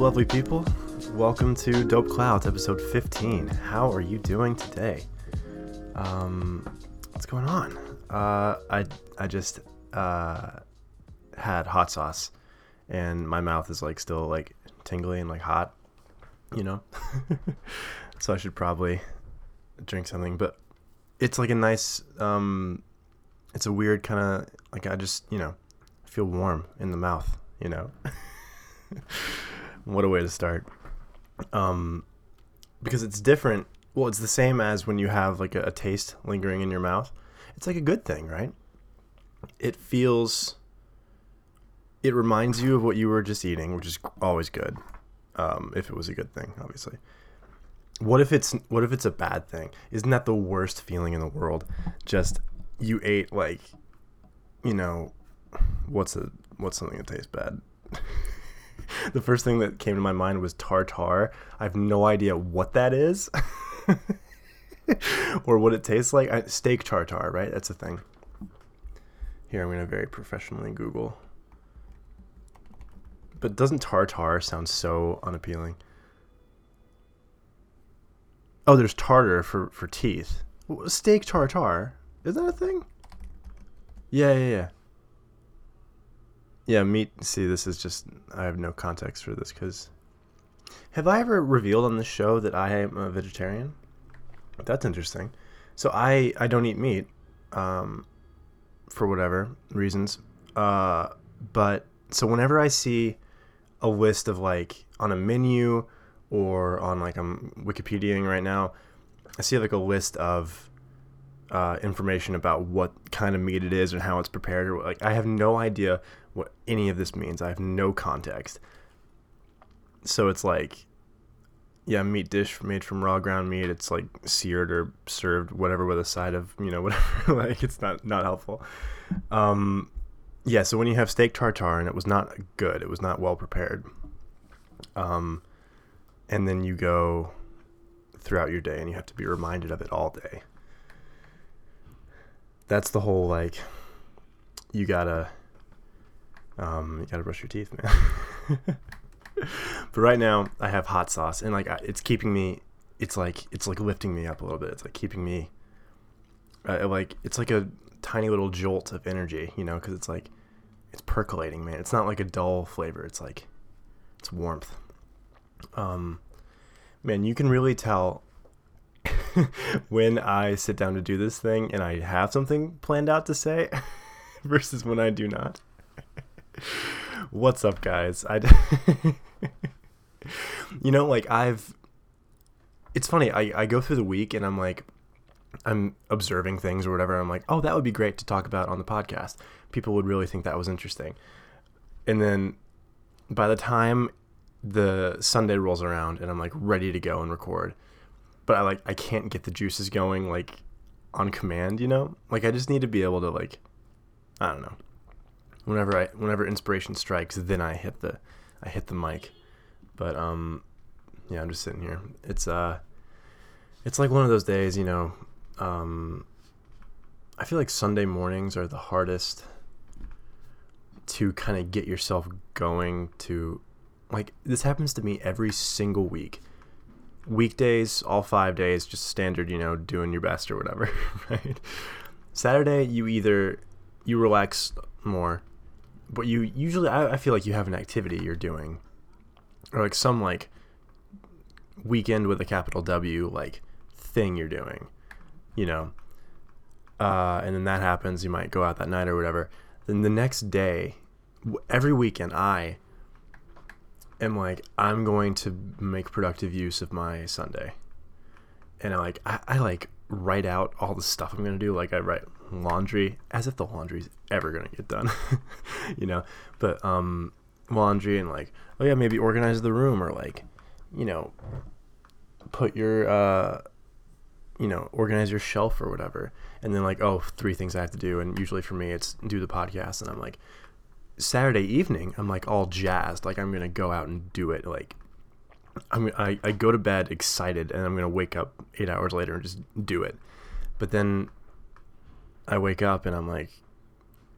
Lovely people? Welcome to Dope Clouds, episode 15. How are you doing today? Um, what's going on? Uh, I I just uh had hot sauce, and my mouth is like still like tingly and like hot, you know. so I should probably drink something, but it's like a nice um, it's a weird kind of like I just you know feel warm in the mouth, you know. what a way to start. Um, because it's different. Well, it's the same as when you have like a, a taste lingering in your mouth. It's like a good thing, right? It feels. It reminds you of what you were just eating, which is always good. Um, if it was a good thing, obviously. What if it's what if it's a bad thing? Isn't that the worst feeling in the world? Just you ate like, you know, what's a what's something that tastes bad? the first thing that came to my mind was tartar. I have no idea what that is or what it tastes like. I, steak tartar, right? That's a thing. Here, I'm going to very professionally Google. But doesn't tartar sound so unappealing? Oh, there's tartar for, for teeth. Steak tartar. Is that a thing? Yeah, yeah, yeah. Yeah, meat. See, this is just. I have no context for this because. Have I ever revealed on this show that I am a vegetarian? That's interesting. So I I don't eat meat, um, for whatever reasons. Uh, but so whenever I see a list of like on a menu or on like I'm Wikipediaing right now, I see like a list of uh, information about what kind of meat it is and how it's prepared. Or like I have no idea what any of this means. I have no context. So it's like, yeah, meat dish made from raw ground meat. It's like seared or served, whatever, with a side of you know whatever. like it's not not helpful. Um, yeah. So when you have steak tartare and it was not good, it was not well prepared. Um, and then you go throughout your day and you have to be reminded of it all day. That's the whole like you gotta um, you gotta brush your teeth, man. but right now, I have hot sauce, and like it's keeping me. It's like it's like lifting me up a little bit. It's like keeping me. Uh, like it's like a tiny little jolt of energy, you know, because it's like it's percolating, man. It's not like a dull flavor. It's like it's warmth. Um, man, you can really tell when I sit down to do this thing and I have something planned out to say versus when I do not. What's up, guys? I, you know, like I've. It's funny. I I go through the week and I'm like, I'm observing things or whatever. I'm like, oh, that would be great to talk about on the podcast. People would really think that was interesting. And then by the time the Sunday rolls around and I'm like ready to go and record, but I like I can't get the juices going like on command, you know? Like I just need to be able to like I don't know whenever I whenever inspiration strikes, then I hit the I hit the mic. But um, yeah, I'm just sitting here. It's uh, it's like one of those days, you know. Um, I feel like Sunday mornings are the hardest to kind of get yourself going to like this happens to me every single week weekdays all five days just standard you know doing your best or whatever right saturday you either you relax more but you usually I, I feel like you have an activity you're doing or like some like weekend with a capital W like thing you're doing, you know. Uh, and then that happens, you might go out that night or whatever. Then the next day, every weekend, I am like, I'm going to make productive use of my Sunday. And I like, I, I like write out all the stuff I'm gonna do. Like I write laundry as if the laundry's ever gonna get done, you know. But um, laundry and like, oh yeah, maybe organize the room or like, you know, put your uh, you know, organize your shelf or whatever. And then like, oh, three things I have to do. And usually for me, it's do the podcast. And I'm like, Saturday evening, I'm like all jazzed, like I'm gonna go out and do it. Like I'm I, I go to bed excited and I'm gonna wake up eight hours later and just do it. But then I wake up and I'm like,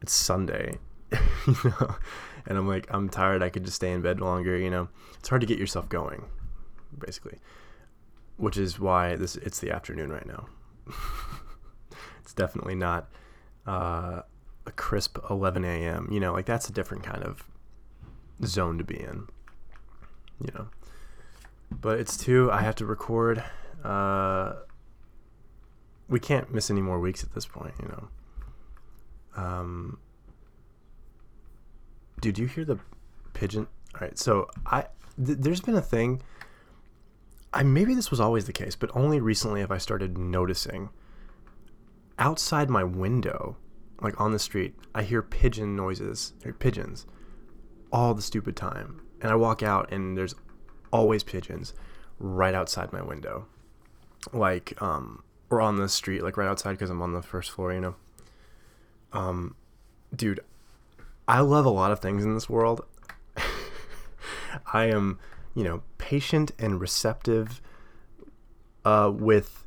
it's Sunday, you know, and I'm like, I'm tired. I could just stay in bed longer. You know, it's hard to get yourself going, basically. Which is why this it's the afternoon right now. it's definitely not uh, a crisp 11 a.m. You know, like that's a different kind of zone to be in. You know, but it's two. I have to record. Uh, we can't miss any more weeks at this point. You know. Um, dude, you hear the pigeon? All right, so I th- there's been a thing. I maybe this was always the case, but only recently have I started noticing. Outside my window, like on the street, I hear pigeon noises, or pigeons, all the stupid time. And I walk out, and there's always pigeons right outside my window, like um, or on the street, like right outside because I'm on the first floor, you know. Um, dude, I love a lot of things in this world. I am, you know, patient and receptive uh, with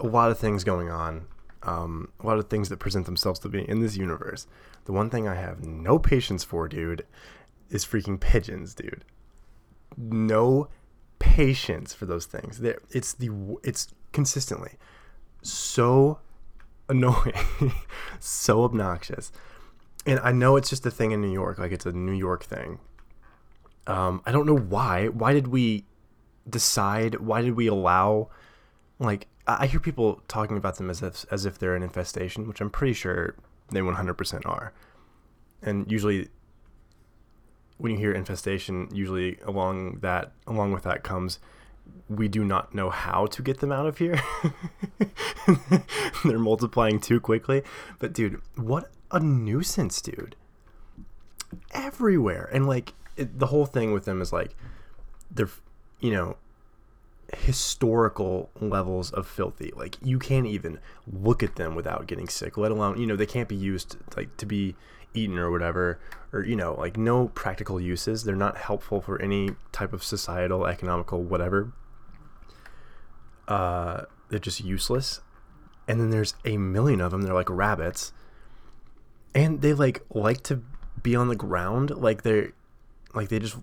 a lot of things going on, um, a lot of things that present themselves to me in this universe. The one thing I have no patience for, dude, is freaking pigeons, dude. No patience for those things. There, it's the it's consistently so annoying, so obnoxious. And I know it's just a thing in New York, like it's a New York thing. Um, I don't know why. Why did we decide? Why did we allow? Like, I hear people talking about them as if as if they're an infestation, which I'm pretty sure they 100% are. And usually, when you hear infestation, usually along that along with that comes we do not know how to get them out of here. They're multiplying too quickly. But dude, what a nuisance, dude. Everywhere. And like it, the whole thing with them is like they're you know historical levels of filthy. Like you can't even look at them without getting sick, let alone, you know, they can't be used like to be eaten or whatever or you know, like no practical uses. They're not helpful for any type of societal, economical whatever uh, they're just useless. And then there's a million of them. They're like rabbits, and they like like to be on the ground. Like they're like they just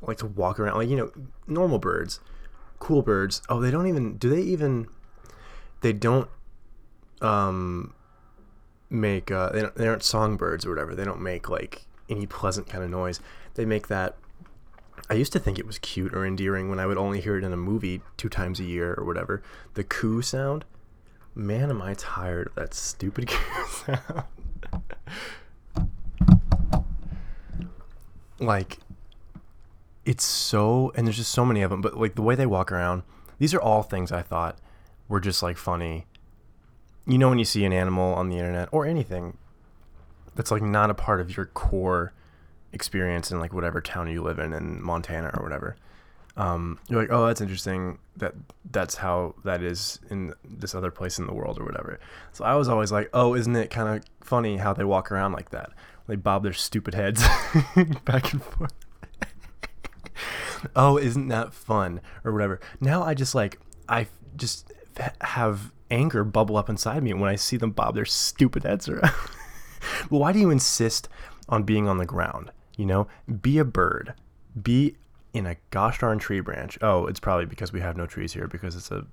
like to walk around. Like you know, normal birds, cool birds. Oh, they don't even. Do they even? They don't. Um. Make uh, they, don't, they aren't songbirds or whatever. They don't make like any pleasant kind of noise. They make that I used to think it was cute or endearing when I would only hear it in a movie two times a year or whatever. The coo sound. Man, am I tired of that stupid coo sound. like, it's so, and there's just so many of them, but like the way they walk around, these are all things I thought were just like funny. You know, when you see an animal on the internet or anything that's like not a part of your core experience in like whatever town you live in in Montana or whatever. Um, you're like, oh, that's interesting. That that's how that is in this other place in the world or whatever. So I was always like, oh, isn't it kind of funny how they walk around like that? They bob their stupid heads back and forth. Oh, isn't that fun or whatever? Now I just like I just have anger bubble up inside me when I see them bob their stupid heads around. well, why do you insist on being on the ground? You know, be a bird. Be in a gosh darn tree branch. Oh, it's probably because we have no trees here because it's a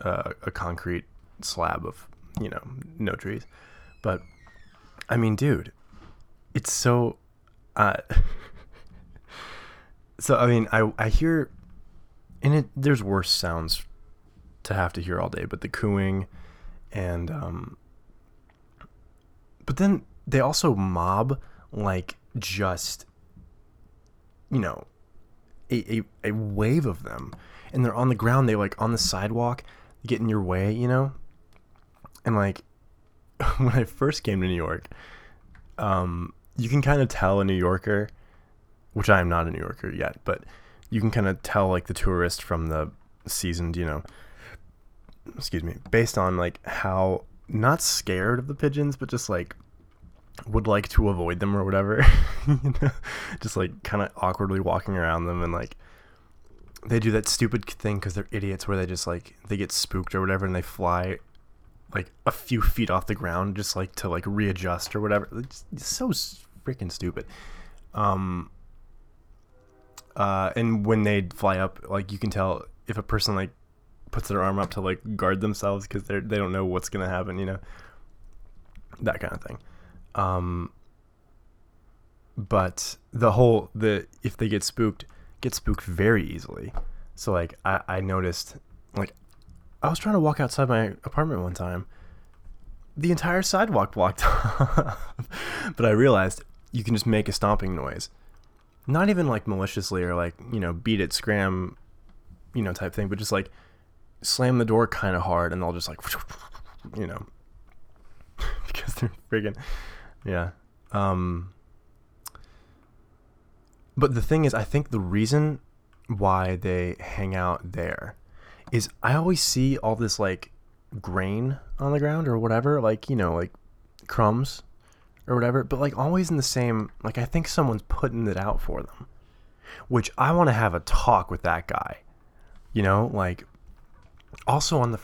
uh, a concrete slab of you know no trees. But I mean, dude, it's so. Uh, so I mean, I I hear, and it there's worse sounds to have to hear all day, but the cooing, and um. But then they also mob like just you know a, a, a wave of them and they're on the ground they like on the sidewalk get in your way you know and like when i first came to new york um you can kind of tell a new yorker which i am not a new yorker yet but you can kind of tell like the tourist from the seasoned you know excuse me based on like how not scared of the pigeons but just like would like to avoid them or whatever. you know, just like kind of awkwardly walking around them and like they do that stupid thing because they're idiots where they just like they get spooked or whatever and they fly like a few feet off the ground just like to like readjust or whatever. It's so freaking stupid. Um, uh, and when they fly up, like you can tell if a person like puts their arm up to like guard themselves because they they don't know what's gonna happen, you know, that kind of thing. Um, but the whole the if they get spooked, get spooked very easily. So like I I noticed like I was trying to walk outside my apartment one time. The entire sidewalk blocked off. but I realized you can just make a stomping noise. Not even like maliciously or like, you know, beat it, scram, you know, type thing, but just like slam the door kind of hard and they'll just like, you know, because they're friggin', yeah. Um, but the thing is, I think the reason why they hang out there is I always see all this like grain on the ground or whatever, like, you know, like crumbs or whatever, but like always in the same, like, I think someone's putting it out for them, which I want to have a talk with that guy, you know, like also on the,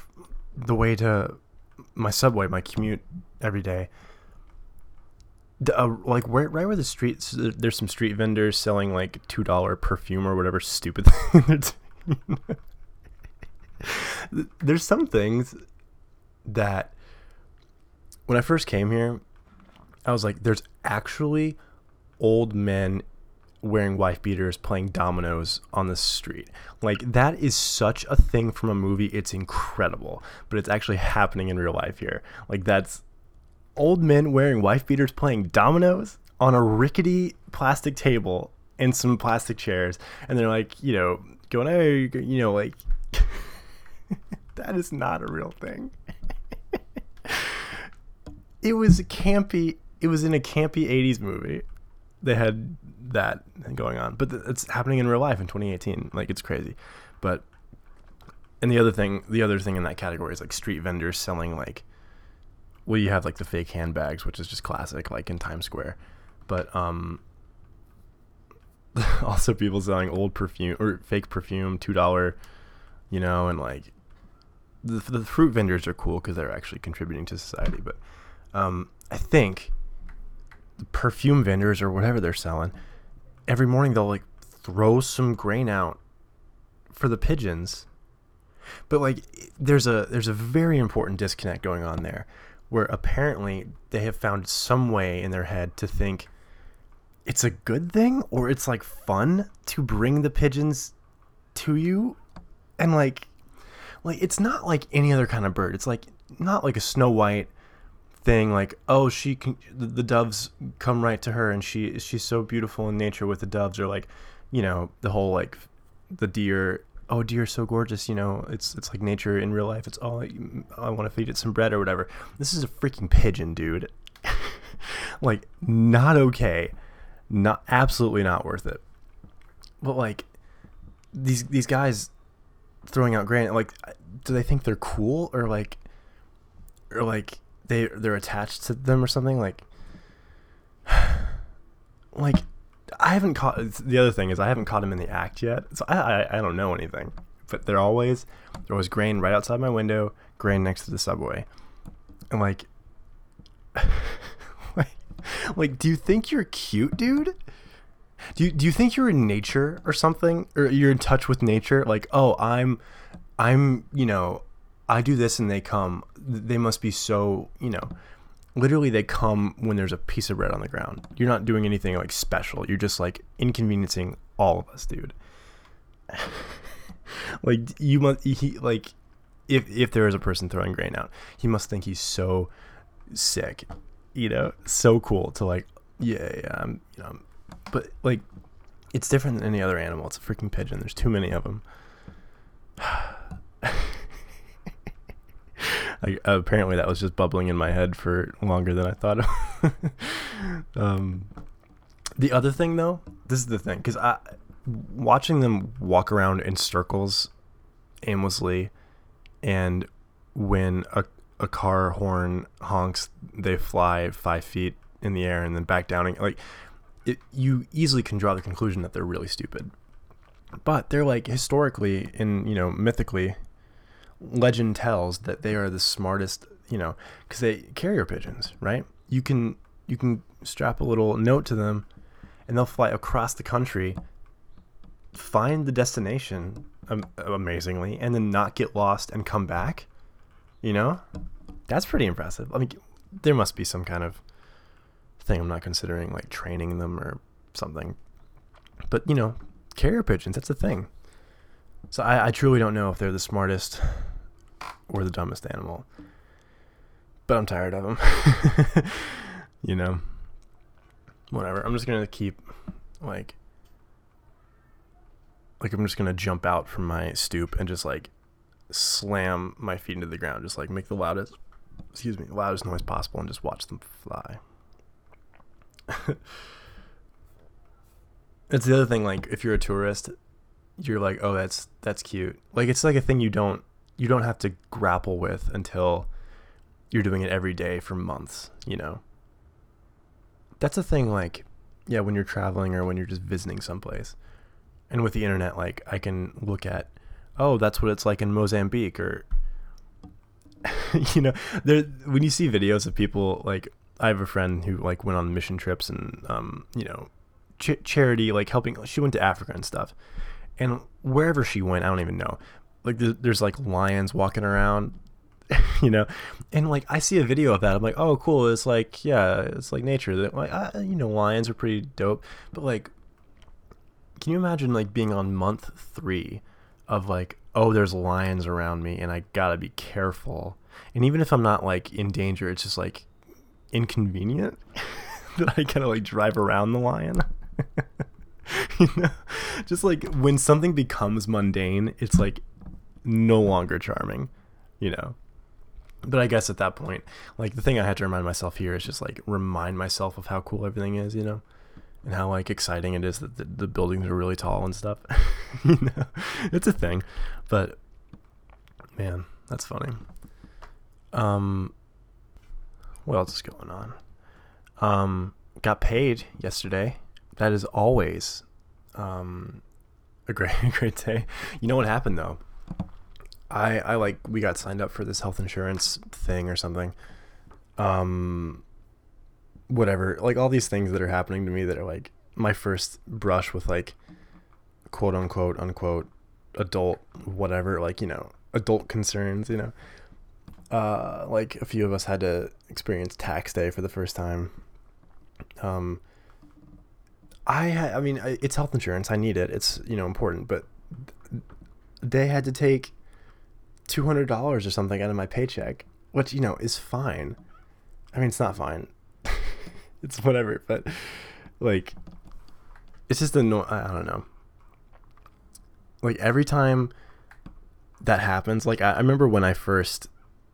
the way to my subway, my commute every day, uh, like where right where the streets there's some street vendors selling like two dollar perfume or whatever stupid thing there's some things that when I first came here, I was like, there's actually old men wearing wife beaters playing dominoes on the street. Like that is such a thing from a movie. It's incredible, but it's actually happening in real life here. Like that's old men wearing wife beaters playing dominoes on a rickety plastic table and some plastic chairs and they're like, you know, going, "Hey, you know, like that is not a real thing." it was campy. It was in a campy 80s movie. They had that going on, but it's happening in real life in 2018. Like it's crazy. But and the other thing, the other thing in that category is like street vendors selling like well, you have like the fake handbags, which is just classic, like in Times Square. But um, also people selling old perfume or fake perfume, two dollar, you know, and like the the fruit vendors are cool because they're actually contributing to society. But um, I think perfume vendors or whatever they're selling, every morning they'll like throw some grain out for the pigeons. But like, there's a there's a very important disconnect going on there where apparently they have found some way in their head to think it's a good thing or it's like fun to bring the pigeons to you and like like it's not like any other kind of bird it's like not like a snow white thing like oh she can the, doves come right to her and she she's so beautiful in nature with the doves or like you know the whole like the deer oh deer so gorgeous you know it's it's like nature in real life it's all I, I want to feed it some bread or whatever. This is a freaking pigeon dude. Like not okay. Not absolutely not worth it. But like these these guys throwing out grain like do they think they're cool or like or like they they're attached to them or something like like I haven't caught. The other thing is I haven't caught him in the act yet, so I, I I don't know anything. But they're always there was grain right outside my window, grain next to the subway, and like, like, like, do you think you're cute, dude? Do you do you think you're in nature or something, or you're in touch with nature? Like, oh, I'm, I'm, you know, I do this and they come. They must be so, you know literally they come when there's a piece of bread on the ground. You're not doing anything like special. You're just like inconveniencing all of us, dude. like you must he like if if there is a person throwing grain out, he must think he's so sick, you know, so cool to like yeah, yeah, I'm, you know, but like it's different than any other animal. It's a freaking pigeon. There's too many of them. I, apparently that was just bubbling in my head for longer than I thought. um, the other thing, though, this is the thing, because I watching them walk around in circles aimlessly, and when a a car horn honks, they fly five feet in the air and then back down. Like, it, you easily can draw the conclusion that they're really stupid. But they're like historically and you know mythically legend tells that they are the smartest, you know, because they carrier pigeons, right? You can you can strap a little note to them, and they'll fly across the country, find the destination um, amazingly, and then not get lost and come back. You know, that's pretty impressive. I mean, there must be some kind of thing I'm not considering, like training them or something. But you know, carrier pigeons, that's a thing. So I, I truly don't know if they're the smartest or the dumbest animal. But I'm tired of them. you know, whatever. I'm just gonna keep like like I'm just gonna jump out from my stoop and just like slam my feet into the ground, just like make the loudest excuse me, loudest noise possible and just watch them fly. it's the other thing, like if you're a tourist, you're like, oh that's that's cute. Like it's like a thing you don't you don't have to grapple with until you're doing it every day for months, you know. That's a thing like yeah, when you're traveling or when you're just visiting someplace. And with the internet, like I can look at, oh, that's what it's like in Mozambique or you know, there when you see videos of people like I have a friend who like went on mission trips and um, you know, ch- charity like helping she went to Africa and stuff. And wherever she went, I don't even know. Like there's, like lions walking around you know? And like i see a video of that. I'm like oh cool. It's like yeah it's like nature. That like I, you know lions are pretty dope. But like can you imagine like being on month three of like oh there's lions around me and i gotta be careful. And even if i'm not like in danger it's just like inconvenient that i gotta like drive around the lion. You know? Just like when something becomes mundane it's like no longer charming you know but I guess at that point, like the thing I had to remind myself here is just like remind myself of how cool everything is, you know, and how like exciting it is that the, the buildings are really tall and stuff. you know, it's a thing. But man, that's funny. Um, what else is going on? Um, got paid yesterday. That is always um, a great great day. You know what happened though? I I like we got signed up for this health insurance thing or something. Um whatever, like all these things that are happening to me that are like my first brush with like quote unquote unquote adult whatever, like, you know, adult concerns, you know. Uh like a few of us had to experience tax day for the first time. Um I I mean it's health insurance. I need it. It's, you know, important, but they had to take two hundred dollars or something out of my paycheck, which you know is fine. I mean, it's not fine. it's whatever, but like, it's just annoying. I don't know. Like every time that happens, like I, I remember when I first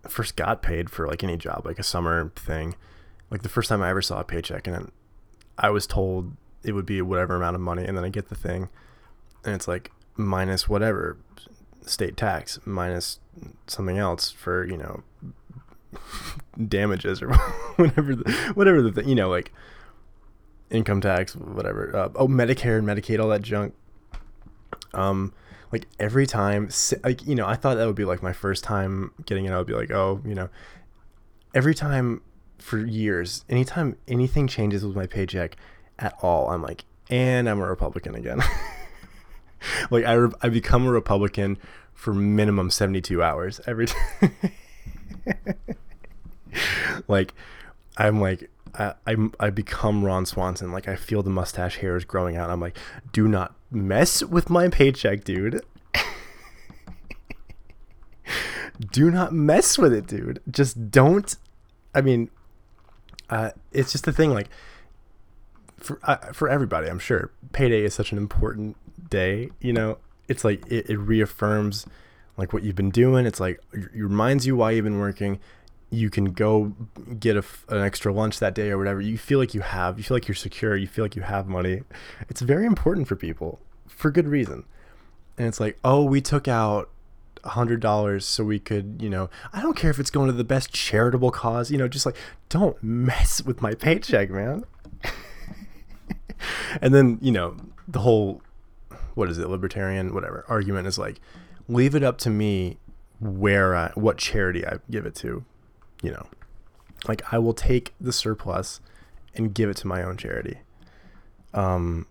first got paid for like any job, like a summer thing. Like the first time I ever saw a paycheck, and then I was told it would be whatever amount of money, and then I get the thing, and it's like minus whatever state tax minus something else for you know damages or whatever the, whatever the thing you know like income tax whatever uh, oh medicare and medicaid all that junk. Um like every time like you know i thought that would be like my first time getting it. I would be like oh you know every time for years anytime anything changes with my paycheck at all i'm like and i'm a republican again like I, I become a Republican for minimum 72 hours every time. like I'm like I, I I become Ron Swanson. Like I feel the mustache hairs growing out. I'm like, do not mess with my paycheck, dude. do not mess with it, dude. Just don't. I mean, uh, it's just a thing. Like for uh, for everybody, I'm sure payday is such an important day, you know, it's like it, it reaffirms like what you've been doing. It's like it reminds you why you've been working. You can go get a, an extra lunch that day or whatever. You feel like you have. You feel like you're secure. You feel like you have money. It's very important for people for good reason. And it's like, oh, we took out hundred dollars so we could, you know, I don't care if it's going to the best charitable cause, you know, just like don't mess with my paycheck, man. and then, you know, the whole what is it, libertarian, whatever argument is like, leave it up to me where I, what charity I give it to, you know, like I will take the surplus and give it to my own charity. Um,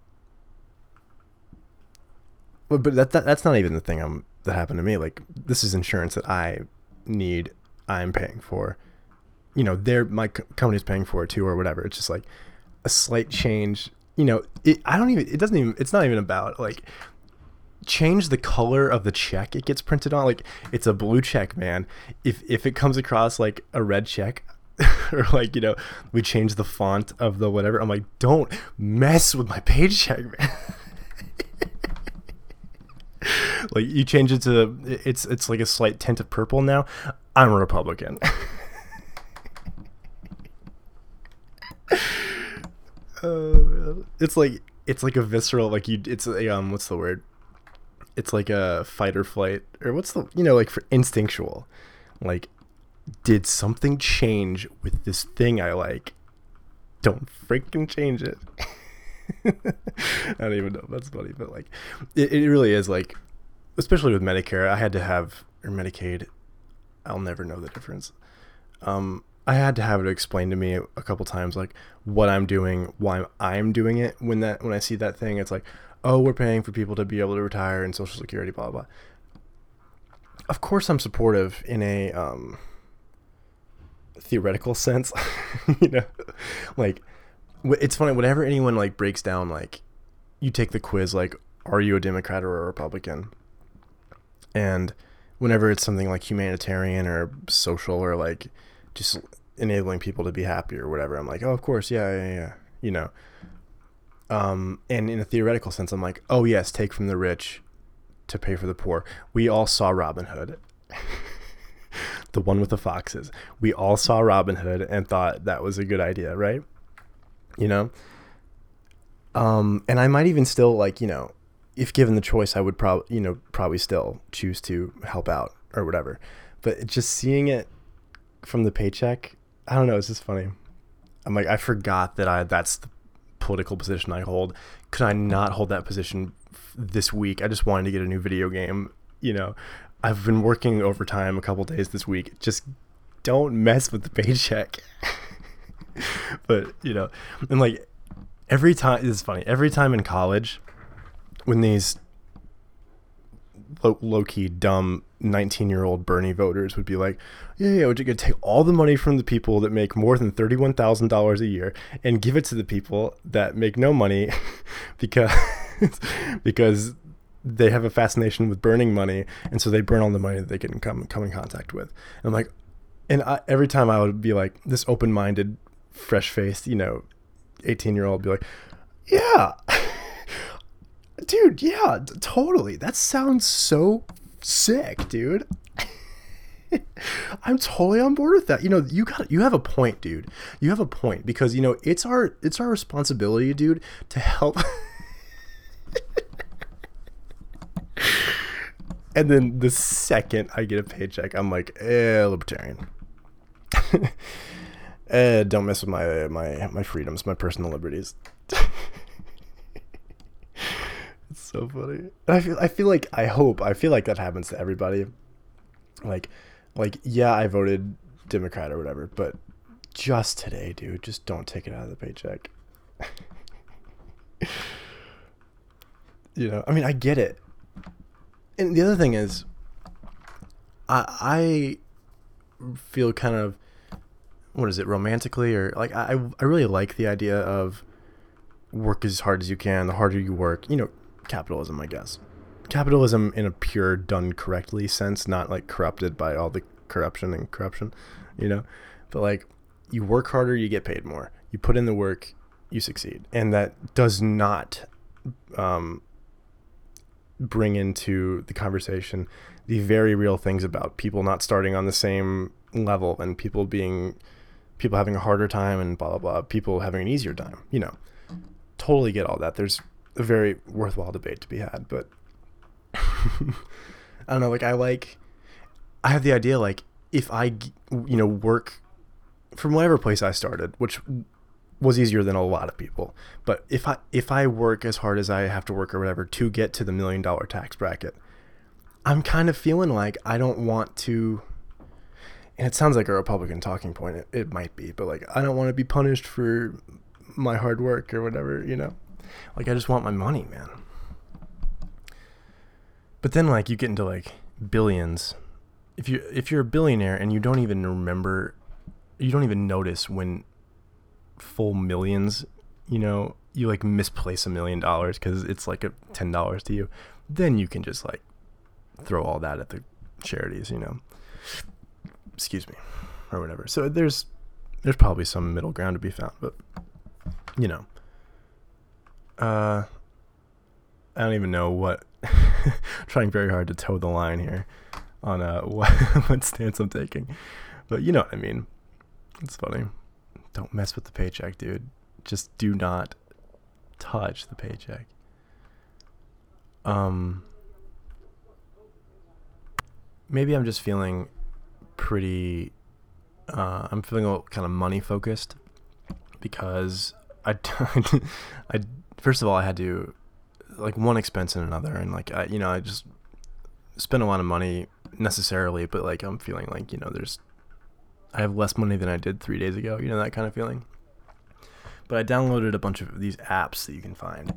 but, but that, that that's not even the thing I'm that happened to me. Like this is insurance that I need. I'm paying for. You know, they're my co- company's paying for it too, or whatever. It's just like a slight change. You know, it, I don't even. It doesn't even. It's not even about like change the color of the check it gets printed on. Like it's a blue check, man. If if it comes across like a red check, or like you know, we change the font of the whatever. I'm like, don't mess with my paycheck, man. like you change it to it's it's like a slight tint of purple now. I'm a Republican. uh, it's like it's like a visceral like you it's a um what's the word? It's like a fight or flight or what's the you know like for instinctual. Like did something change with this thing i like? Don't freaking change it. I don't even know if that's funny but like it, it really is like especially with medicare i had to have or medicaid i'll never know the difference. Um i had to have it explained to me a couple times like what i'm doing why i'm doing it when that when i see that thing it's like oh, we're paying for people to be able to retire and Social Security, blah blah. Of course, I'm supportive in a um, theoretical sense. you know, like it's funny. Whenever anyone like breaks down, like you take the quiz, like, are you a Democrat or a Republican? And whenever it's something like humanitarian or social or like just enabling people to be happy or whatever, I'm like, oh, of course, yeah, yeah, yeah. You know, um, and in a theoretical sense, I'm like, oh yes, take from the rich to pay for the poor. We all saw Robin Hood, the one with the foxes. We all saw Robin Hood and thought that was a good idea, right? You know. Um, and I might even still like, you know, if given the choice, I would probably, you know, probably still choose to help out or whatever. But just seeing it from the paycheck, I don't know. It's just funny. I'm like, I forgot that I that's the political position I hold. Could I not hold that position this week? I just wanted to get a new video game. You know, I've been working overtime a couple days this week. Just don't mess with the paycheck. but you know, and like every time is funny. Every time in college, when these low, key dumb 19 year old Bernie voters would be like, yeah, yeah, we're going to take all the money from the people that make more than $31,000 a year and give it to the people that make no money because, because they have a fascination with burning money. And so they burn all the money that they can come, come in contact with. And I'm like, and I, every time I would be like this open minded, fresh faced, you know, 18 year old be like, yeah, dude, yeah, totally. That sounds so sick, dude. I'm totally on board with that. You know, you got you have a point, dude. You have a point because you know it's our it's our responsibility, dude, to help. and then the second I get a paycheck, I'm like, eh, libertarian. eh, don't mess with my my my freedoms, my personal liberties. It's so funny. I feel I feel like I hope I feel like that happens to everybody. Like like yeah, I voted Democrat or whatever, but just today, dude, just don't take it out of the paycheck. you know, I mean, I get it. And the other thing is I I feel kind of what is it romantically or like I I really like the idea of work as hard as you can the harder you work you know capitalism, I guess. Capitalism in a pure done correctly sense, not like corrupted by all the corruption and corruption, you know? But like you work harder, you get paid more. You put in the work, you succeed. And that does not um, bring into the conversation the very real things about people not starting on the same level and people being people having a harder time and blah blah blah people having an easier time you know totally get all that there's a very worthwhile debate to be had. But I don't know. Like I like, I have the idea like if I you know work from whatever place I started, which was easier than a lot of people. But if I if I work as hard as I have to work or whatever to get to the million dollar tax bracket, I'm kind of feeling like I don't want to and it sounds like a Republican talking point. It, it might be, but like I don't want to be punished for my hard work or whatever, you know. Like I just want my money, man. But then like you get into like billions. If you if you're a billionaire and you don't even remember you don't even notice when full millions, you know, you like misplace a million dollars cuz it's like a $10 to you, then you can just like throw all that at the charities, you know. Excuse me or whatever. So there's there's probably some middle ground to be found, but you know. Uh I don't even know what trying very hard to toe the line here on uh what, what stance I'm taking. But you know what I mean. It's funny. Don't mess with the paycheck, dude. Just do not touch the paycheck. Um maybe I'm just feeling pretty uh, I'm feeling a little kind of money focused because I, I first of all I had to like one expense and another and like I, you know I just spent a lot of money necessarily but like I'm feeling like you know there's I have less money than I did three days ago you know that kind of feeling but I downloaded a bunch of these apps that you can find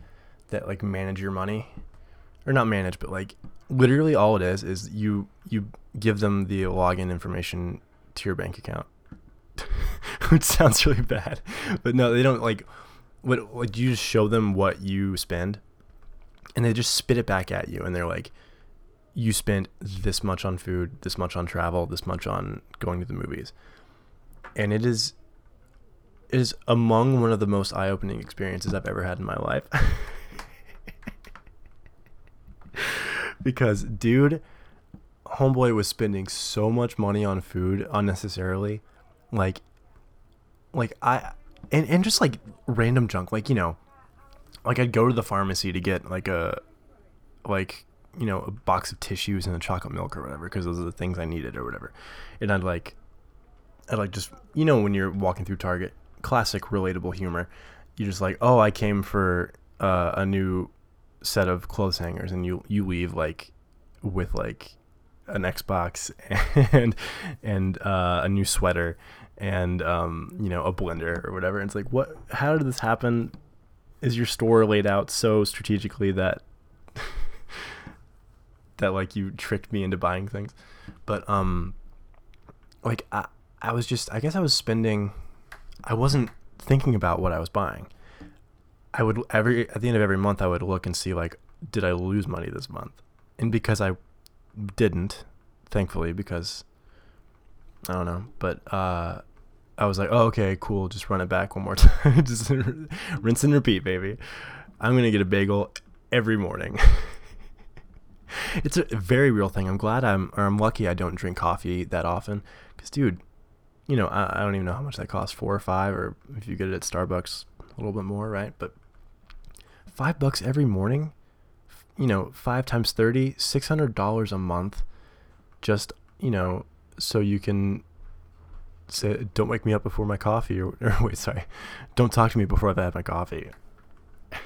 that like manage your money or not manage but like literally all it is is you you give them the login information to your bank account, which sounds really bad, but no, they don't like. Like you just show them what you spend, and they just spit it back at you, and they're like, "You spent this much on food, this much on travel, this much on going to the movies," and it is it is among one of the most eye-opening experiences I've ever had in my life. because dude homeboy was spending so much money on food unnecessarily. Like like i and, and just like random junk like you know like i'd go to the pharmacy to get like a like you know a box of tissues and a chocolate milk or whatever because those are the things i needed or whatever. And i'd like i'd like just you know when you're walking through target classic relatable humor you're just like oh i came for uh, a new set of clothes hangers and you you leave like with like an Xbox and and uh, a new sweater and um, you know a blender or whatever. And it's like, what? How did this happen? Is your store laid out so strategically that that like you tricked me into buying things? But um, like I I was just I guess I was spending. I wasn't thinking about what I was buying. I would every at the end of every month I would look and see like did I lose money this month? And because I didn't, thankfully, because I don't know, but uh, I was like, oh, okay, cool, just run it back one more time, just rinse and repeat, baby. I'm gonna get a bagel every morning. it's a very real thing. I'm glad I'm, or I'm lucky I don't drink coffee that often, because dude, you know, I, I don't even know how much that costs, four or five, or if you get it at Starbucks, a little bit more, right? But five bucks every morning you know, five times 30, $600 a month just, you know, so you can say, don't wake me up before my coffee or, or wait, sorry, don't talk to me before I've had my coffee.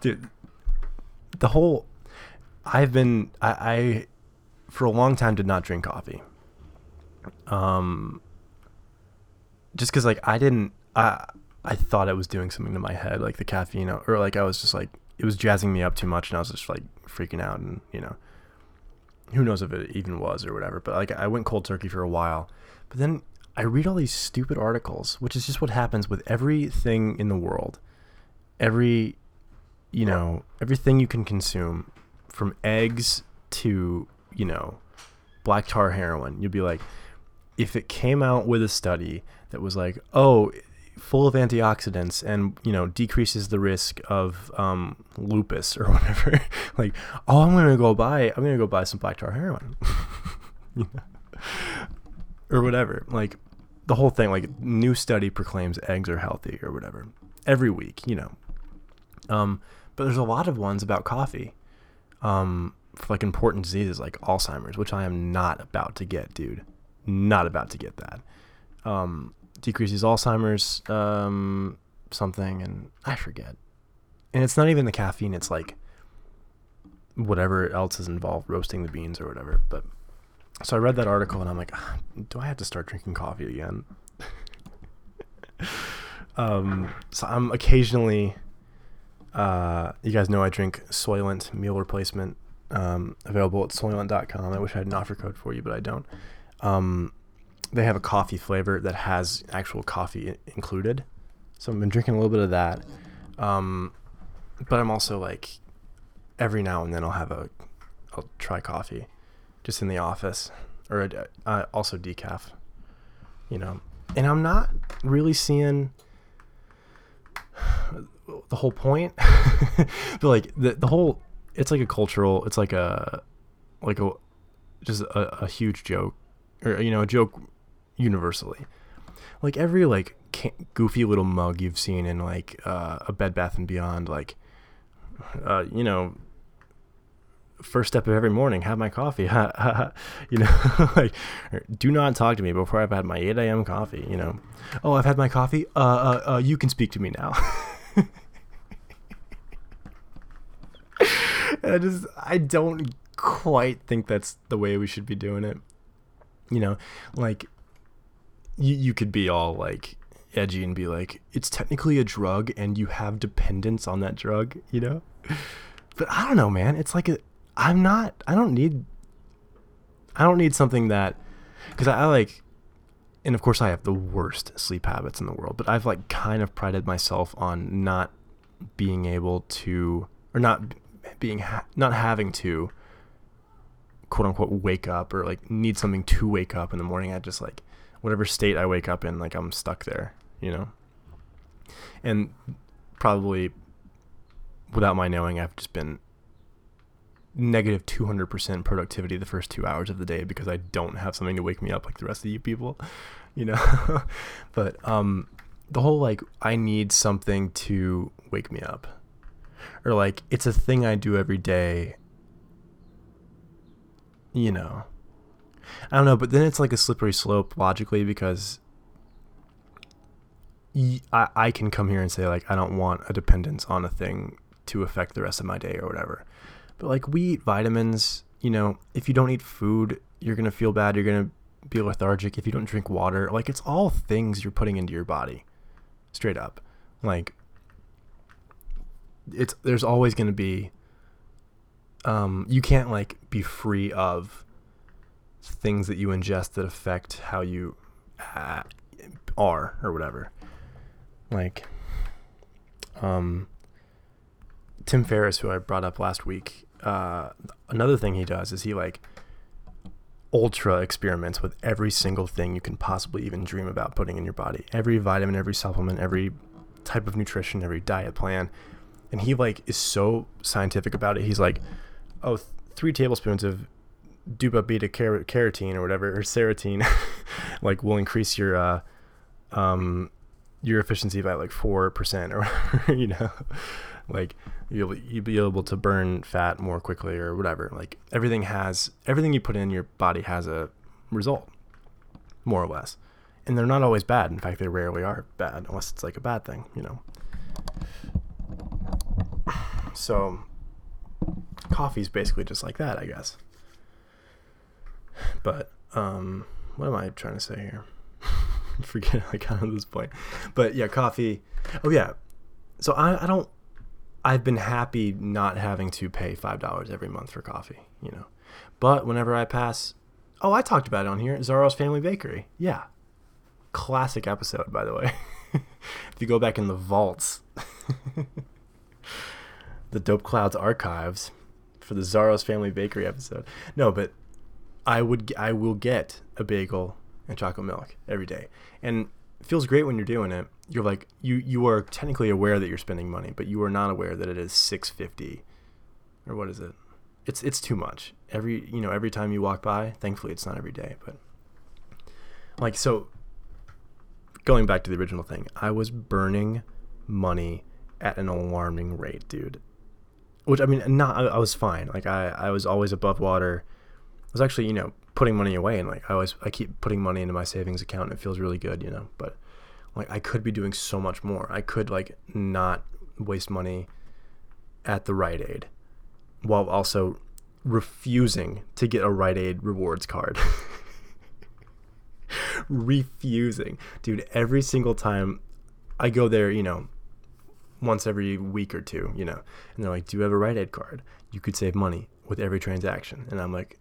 Dude, the whole, I've been, I, I, for a long time did not drink coffee. Um, just cause like I didn't, I, I thought I was doing something to my head, like the caffeine, or like I was just like it was jazzing me up too much and I was just like freaking out and you know who knows if it even was or whatever but like I went cold turkey for a while. But then I read all these stupid articles which is just what happens with everything in the world. Every you know everything you can consume from eggs to you know black tar heroin. You'd be like if it came out with a study that was like oh full of antioxidants and you know decreases the risk of um, lupus or whatever. like, oh, I'm gonna go buy. I'm gonna go buy some black tar heroin, or whatever. Like the whole thing. Like new study proclaims eggs are healthy or whatever every week. You know. Um, but there's a lot of ones about coffee. Um, for like important diseases like Alzheimer's, which I am not about to get, dude. Not about to get that. Um, decreases Alzheimer's um, something, and I forget. And it's not even the caffeine; it's like whatever else is involved, roasting the beans or whatever. But so I read that article, and I'm like, ah, do I have to start drinking coffee again? um, so I'm occasionally Uh, you guys know I drink Soylent meal replacement, um, available at soylent.com. I wish I had an offer code for you, but I don't. Um, they have a coffee flavor that has actual coffee included. So I've been drinking a little bit of that. Um, but I'm also like, every now and then I'll have a, I'll try coffee just in the office or a, uh, also decaf, you know, and I'm not really seeing the whole point, but like the, the whole, it's like a cultural, it's like a, like a, just a, a huge joke or, you know, a joke universally. Like every like goofy little mug you've seen in like uh, a Bed Bath and Beyond, like uh, you know, first step of every morning, have my coffee. you know, like do not talk to me before I've had my 8 a.m. coffee. You know, oh, I've had my coffee. Uh, uh, uh you can speak to me now. I just I don't quite think that's the way we should be doing it. You know, like you you could be all like edgy and be like, it's technically a drug and you have dependence on that drug, you know? But I don't know, man. It's like a, I'm not, I don't need, I don't need something that, because I, I like, and of course I have the worst sleep habits in the world, but I've like kind of prided myself on not being able to, or not being, ha- not having to, quote unquote, wake up or like need something to wake up in the morning. I just like, whatever state I wake up in, like I'm stuck there, you know? And probably without my knowing, I've just been negative 200% productivity the first two hours of the day because I don't have something to wake me up like the rest of you people, you know? but um, the whole like, I need something to wake me up. Or like, it's a thing I do every day, you know? I don't know, but then it's like a slippery slope logically because I, I can come here and say like I don't want a dependence on a thing to affect the rest of my day or whatever. But like we eat vitamins, you know, if you don't eat food, you're gonna feel bad, you're gonna be lethargic if you don't drink water. Like it's all things you're putting into your body. Straight up. Like it's there's always gonna be um you can't like be free of things that you ingest that affect how you uh, are or whatever. Like, um, Tim Ferriss, who I brought up last week, uh, another thing he does is he like ultra experiments with every single thing you can possibly even dream about putting in your body. Every vitamin, every supplement, every type of nutrition, every diet plan. And he like is so scientific about it. He's like, oh, th- three tablespoons of dupa beta car- carotene or whatever or serotonin like will increase your uh, um, your efficiency by like four percent or whatever, you know, like you'll you'll be able to burn fat more quickly or whatever. Like everything has everything you put in your body has a result, more or less, and they're not always bad. In fact, they rarely are bad unless it's like a bad thing, you know. So, coffee's basically just like that, I guess. But um, what am I trying to say here? Forget I got on this point. But yeah, coffee. Oh yeah. So I, I don't. I've been happy not having to pay five dollars every month for coffee. You know, but whenever I pass, oh, I talked about it on here. Zaro's Family Bakery. Yeah, classic episode by the way. if you go back in the vaults, the Dope Clouds archives for the Zaro's Family Bakery episode. No, but I would I will get a bagel and chocolate milk every day, and it feels great when you're doing it. You're like you you are technically aware that you're spending money, but you are not aware that it is six fifty, or what is it? It's it's too much. Every you know every time you walk by. Thankfully, it's not every day, but like so. Going back to the original thing, I was burning money at an alarming rate, dude. Which I mean, not I, I was fine. Like I I was always above water was actually, you know, putting money away and like I always I keep putting money into my savings account and it feels really good, you know. But like I could be doing so much more. I could like not waste money at the Rite Aid while also refusing to get a Rite Aid rewards card. refusing. Dude, every single time I go there, you know, once every week or two, you know. And they're like, "Do you have a Rite Aid card? You could save money with every transaction." And I'm like,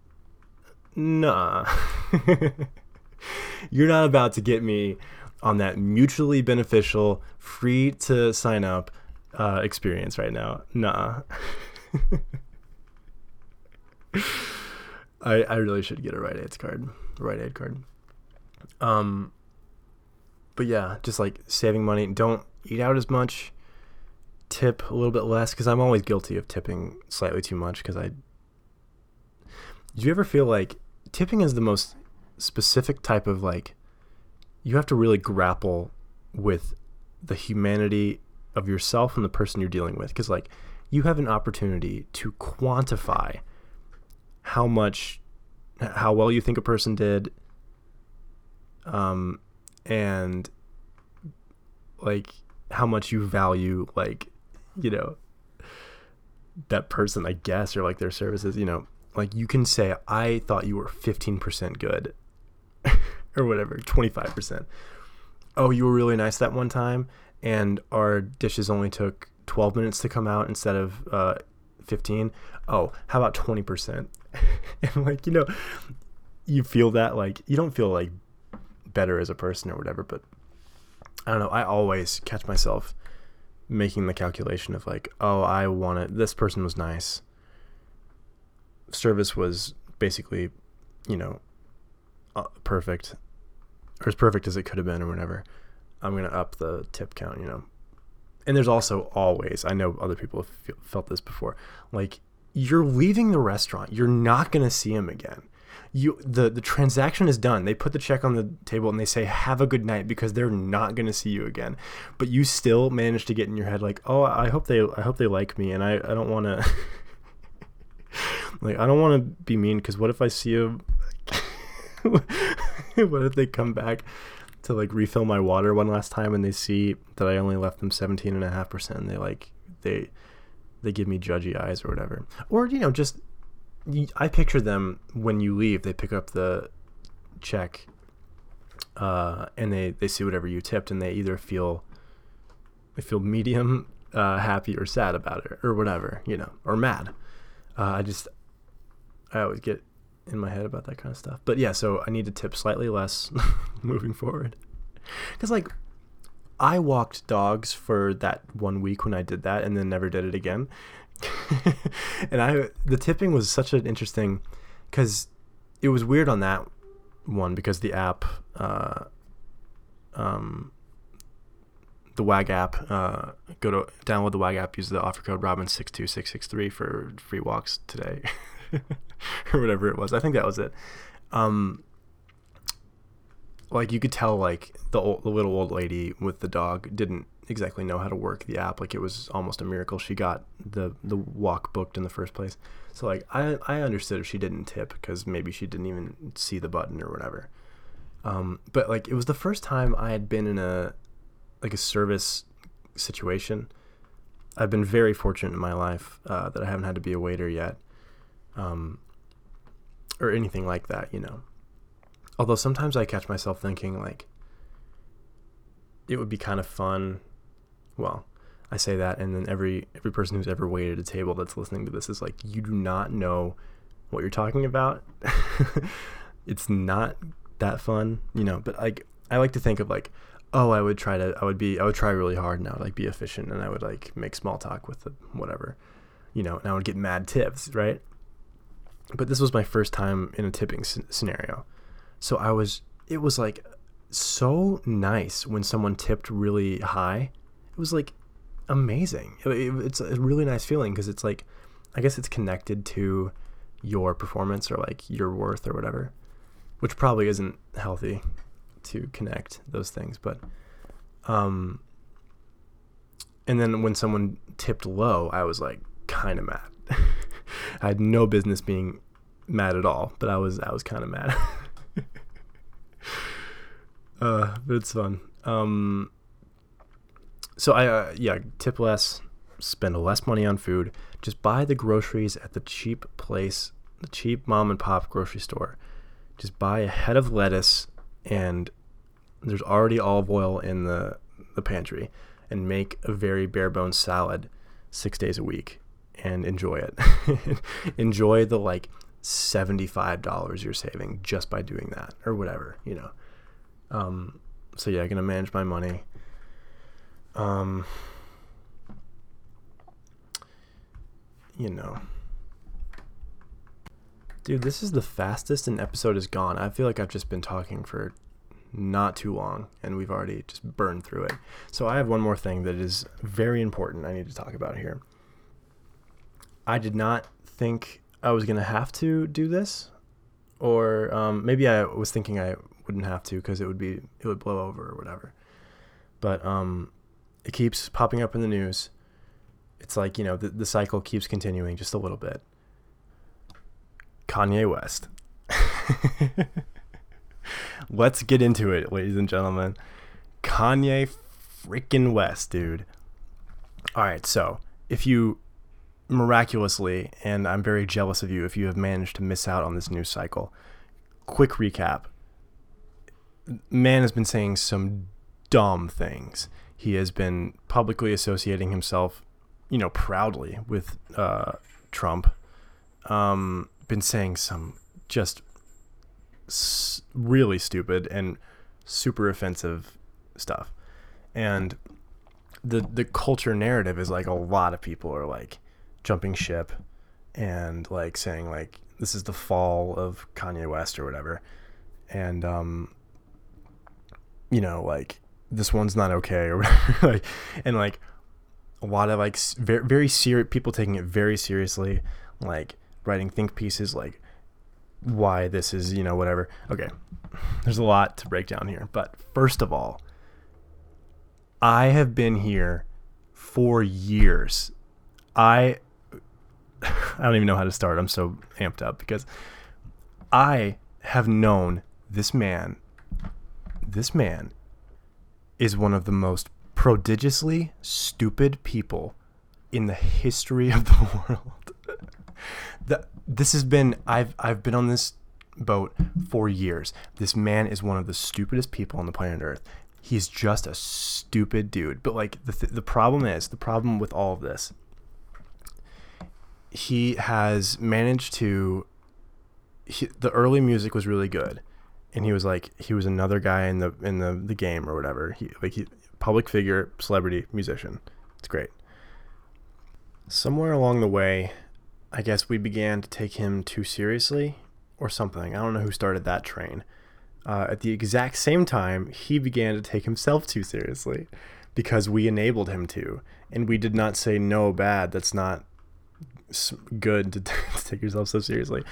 "Nah." You're not about to get me on that mutually beneficial, free to sign up uh, experience right now. Nah. I I really should get a Rite Aid card. Rite Aid card. Um. But yeah, just like saving money. Don't eat out as much. Tip a little bit less because I'm always guilty of tipping slightly too much because I. Do you ever feel like tipping is the most specific type of like you have to really grapple with the humanity of yourself and the person you're dealing with. Because like you have an opportunity to quantify how much how well you think a person did um and like how much you value like you know that person i guess or like their services you know like you can say i thought you were 15% good or whatever 25% oh you were really nice that one time and our dishes only took 12 minutes to come out instead of uh, 15 oh how about 20% and like you know you feel that like you don't feel like better as a person or whatever but i don't know i always catch myself making the calculation of like oh i want this person was nice service was basically you know uh, perfect or as perfect as it could have been or whatever. I'm gonna up the tip count you know. And there's also always i know other people have felt this before like you're leaving the restaurant you're not gonna see him again. You the the transaction is done they put the check on the table and they say have a good night because they're not going to see you again. But you still manage to get in your head like oh i hope they i hope they like me and i i don't want to like i don't want to be mean because what if i see you what if they come back to like refill my water one last time and they see that I only left them 17 and a half percent and they like they they give me judgy eyes or whatever. Or you know just I picture them when you leave they pick up the check uh, and they they see whatever you tipped and they either feel they feel medium uh, happy or sad about it or whatever you know or mad. Uh, I just I always get in my head about that kind of stuff. But yeah, so I need to tip slightly less moving forward. Because, like, I walked dogs for that one week when I did that and then never did it again. and I, the tipping was such an interesting, because it was weird on that one because the app, uh, um, the WAG app, uh, go to download the WAG app, use the offer code Robin62663 for free walks today. or whatever it was. I think that was it. Um, like you could tell, like the old, the little old lady with the dog didn't exactly know how to work the app. Like it was almost a miracle she got the the walk booked in the first place. So like I I understood if she didn't tip because maybe she didn't even see the button or whatever. Um, but like it was the first time I had been in a like a service situation. I've been very fortunate in my life uh, that I haven't had to be a waiter yet um, or anything like that, you know. Although sometimes I catch myself thinking like it would be kind of fun. Well, I say that, and then every every person who's ever waited at a table that's listening to this is like, you do not know what you're talking about. it's not that fun, you know. But like, I like to think of like, oh, I would try to, I would be, I would try really hard, and I would like be efficient, and I would like make small talk with the whatever, you know, and I would get mad tips, right? But this was my first time in a tipping scenario. So I was, it was like so nice when someone tipped really high. It was like amazing. It, it, it's a really nice feeling because it's like, I guess it's connected to your performance or like your worth or whatever, which probably isn't healthy to connect those things. But, um, and then when someone tipped low, I was like kind of mad. I had no business being mad at all, but I was I was kind of mad. uh, but it's fun. Um, so I uh, yeah tip less, spend less money on food. Just buy the groceries at the cheap place, the cheap mom and pop grocery store. Just buy a head of lettuce, and there's already olive oil in the the pantry. and make a very bare bones salad six days a week and enjoy it. enjoy the like $75 you're saving just by doing that or whatever, you know. Um, so yeah, I'm gonna manage my money. Um, you know. Dude, this is the fastest an episode has gone. I feel like I've just been talking for not too long and we've already just burned through it. So I have one more thing that is very important I need to talk about here. I did not think I was to have to do this or um, maybe I was thinking I wouldn't have to because it would be it would blow over or whatever. But um, it keeps popping up in the news. It's like, you know, the, the cycle keeps continuing just a little bit. Kanye West. Let's get into it, ladies and gentlemen. Kanye freaking West, dude. All right, so if you miraculously, and I'm very jealous of you if you have managed to miss out on this news cycle, quick recap. Man has been saying some dumb things. He has been publicly associating himself, you know, proudly with uh, Trump. Um, been saying some just s- really stupid and super offensive stuff. And the the culture narrative is like a lot of people are like jumping ship and like saying like this is the fall of Kanye West or whatever. And um you know like this one's not okay or like and like a lot of like very very serious people taking it very seriously like writing think pieces like why this is, you know, whatever. Okay. There's a lot to break down here. But first of all, I have been here for years. I I don't even know how to start. I'm so amped up because I have known this man. This man is one of the most prodigiously stupid people in the history of the world. the, this has been I've I've been on this boat for years. This man is one of the stupidest people on the planet Earth. He's just a stupid dude. But like the th- the problem is, the problem with all of this he has managed to he, the early music was really good and he was like he was another guy in the in the, the game or whatever he like he public figure celebrity musician it's great somewhere along the way I guess we began to take him too seriously or something. I don't know who started that train. Uh, at the exact same time, he began to take himself too seriously because we enabled him to. And we did not say, no, bad, that's not good to, t- to take yourself so seriously.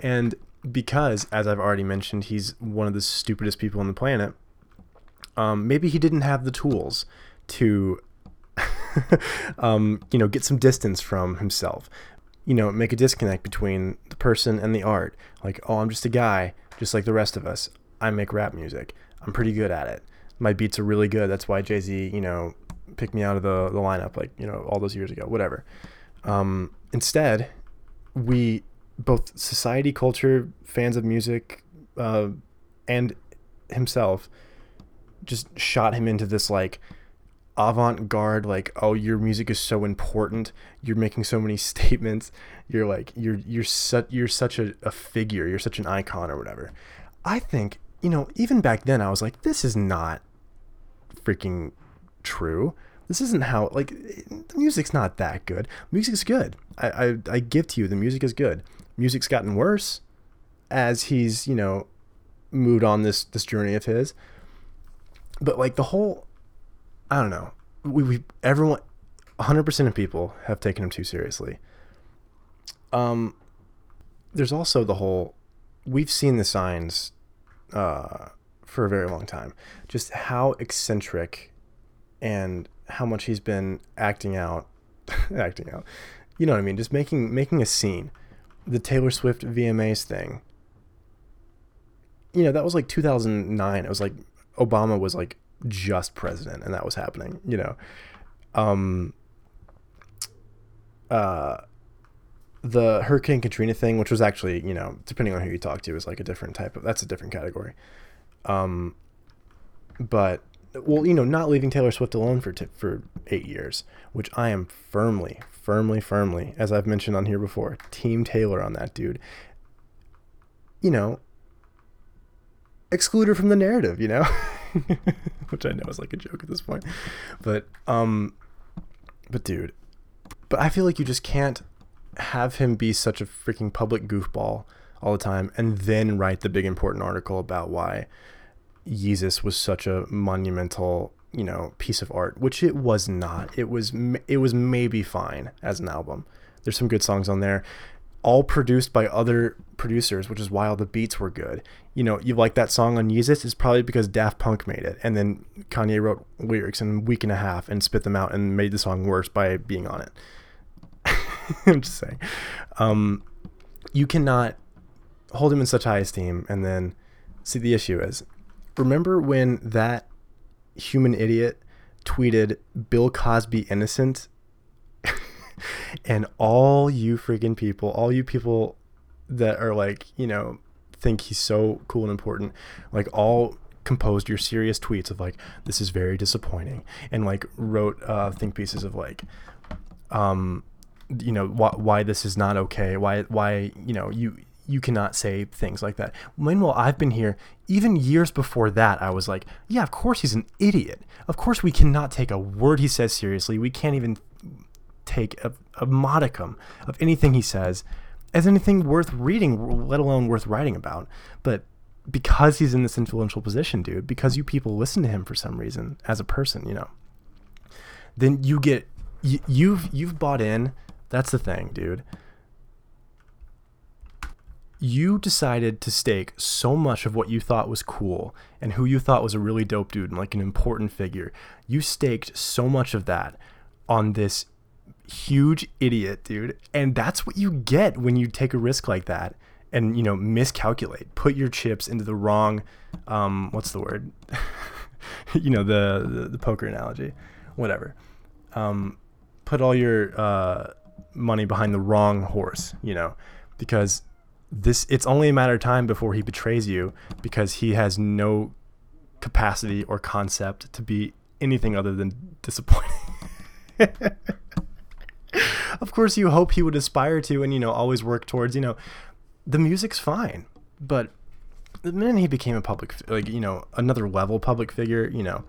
And because, as I've already mentioned, he's one of the stupidest people on the planet, um, maybe he didn't have the tools to um, you know, get some distance from himself you know, make a disconnect between the person and the art. Like, oh, I'm just a guy, just like the rest of us. I make rap music. I'm pretty good at it. My beats are really good. That's why Jay Z, you know, picked me out of the, the lineup, like, you know, all those years ago, whatever. Um, instead, we, both society, culture, fans of music, uh, and himself, just shot him into this, like, avant-garde like oh your music is so important. You're making so many statements. You're like you're you're such you're such a, a figure. You're such an icon or whatever. I think you know even back then i was like this is not freaking true this isn't how like the music's not that good music's good I, I i give to you the music is good music's gotten worse as he's you know moved on this this journey of his but like the whole I don't know. We, we everyone, 100% of people have taken him too seriously. Um, there's also the whole. We've seen the signs, uh, for a very long time. Just how eccentric, and how much he's been acting out, acting out. You know what I mean? Just making making a scene. The Taylor Swift VMAs thing. You know that was like 2009. It was like Obama was like just president and that was happening, you know. Um uh the Hurricane Katrina thing, which was actually, you know, depending on who you talk to, is like a different type of that's a different category. Um but well, you know, not leaving Taylor Swift alone for t- for eight years, which I am firmly, firmly, firmly, as I've mentioned on here before, Team Taylor on that dude. You know, exclude her from the narrative, you know, which I know is like a joke at this point, but um, but dude, but I feel like you just can't have him be such a freaking public goofball all the time and then write the big important article about why Yeezus was such a monumental, you know, piece of art, which it was not. It was it was maybe fine as an album. There's some good songs on there, all produced by other producers, which is why all the beats were good. You know, you like that song on Yeezus, it's probably because Daft Punk made it, and then Kanye wrote lyrics in a week and a half and spit them out and made the song worse by being on it. I'm just saying. Um, you cannot hold him in such high esteem and then see the issue is remember when that human idiot tweeted Bill Cosby innocent? and all you freaking people, all you people that are like, you know, think he's so cool and important, like all composed your serious tweets of like, this is very disappointing. And like wrote uh, think pieces of like, um, you know, why, why this is not okay. Why, why, you know, you, you cannot say things like that. Meanwhile, I've been here even years before that. I was like, yeah, of course he's an idiot. Of course we cannot take a word he says seriously. We can't even take a, a modicum of anything he says as anything worth reading, let alone worth writing about. But because he's in this influential position, dude, because you people listen to him for some reason as a person, you know, then you get you, you've you've bought in. That's the thing, dude you decided to stake so much of what you thought was cool and who you thought was a really dope dude and like an important figure. You staked so much of that on this huge idiot, dude. And that's what you get when you take a risk like that and, you know, miscalculate, put your chips into the wrong, um, what's the word? you know, the, the, the, poker analogy, whatever. Um, put all your, uh, money behind the wrong horse, you know, because this it's only a matter of time before he betrays you because he has no capacity or concept to be anything other than disappointing. of course you hope he would aspire to and you know always work towards, you know, the music's fine, but the minute he became a public like, you know, another level public figure, you know,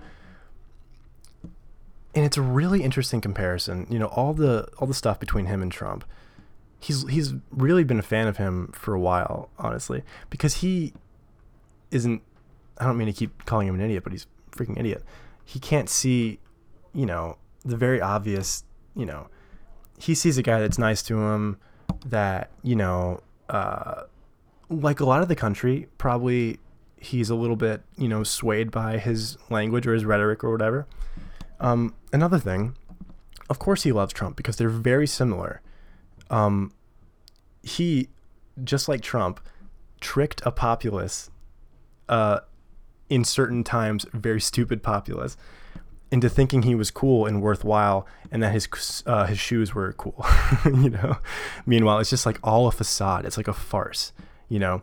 and it's a really interesting comparison, you know, all the all the stuff between him and Trump he's he's really been a fan of him for a while, honestly, because he isn't. I don't mean to keep calling him an idiot, but he's freaking idiot. He can't see, you know, the very obvious. You know, he sees a guy that's nice to him, that you know, uh, like a lot of the country, probably he's a little bit, you know, swayed by his language or his rhetoric or whatever. Um, another thing, of course, he loves Trump because they're very similar um, he, just like Trump, tricked a populace, uh, in certain times, very stupid populace, into thinking he was cool and worthwhile, and that his uh, his shoes were cool. you know. Meanwhile, it's just like all a facade. It's like a farce. You know.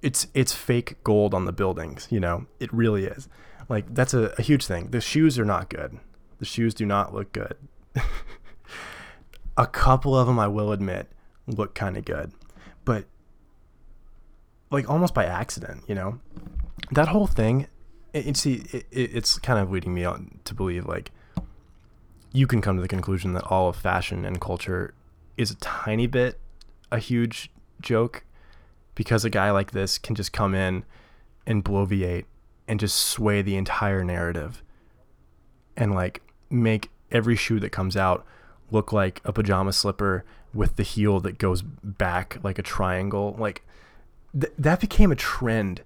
It's it's fake gold on the buildings. You know. It really is. Like that's a, a huge thing. The shoes are not good. The shoes do not look good. a couple of them I will admit look kind of good, but like almost by accident, you know, that whole thing. It, see, it, it's kind of leading me on to believe like you can come to the conclusion that all of fashion and culture is a tiny bit a huge joke because a guy like this can just come in and bloviate and just sway the entire narrative and like make every shoe that comes out look like a pajama slipper with the heel that goes back like a triangle. Like th- that became a trend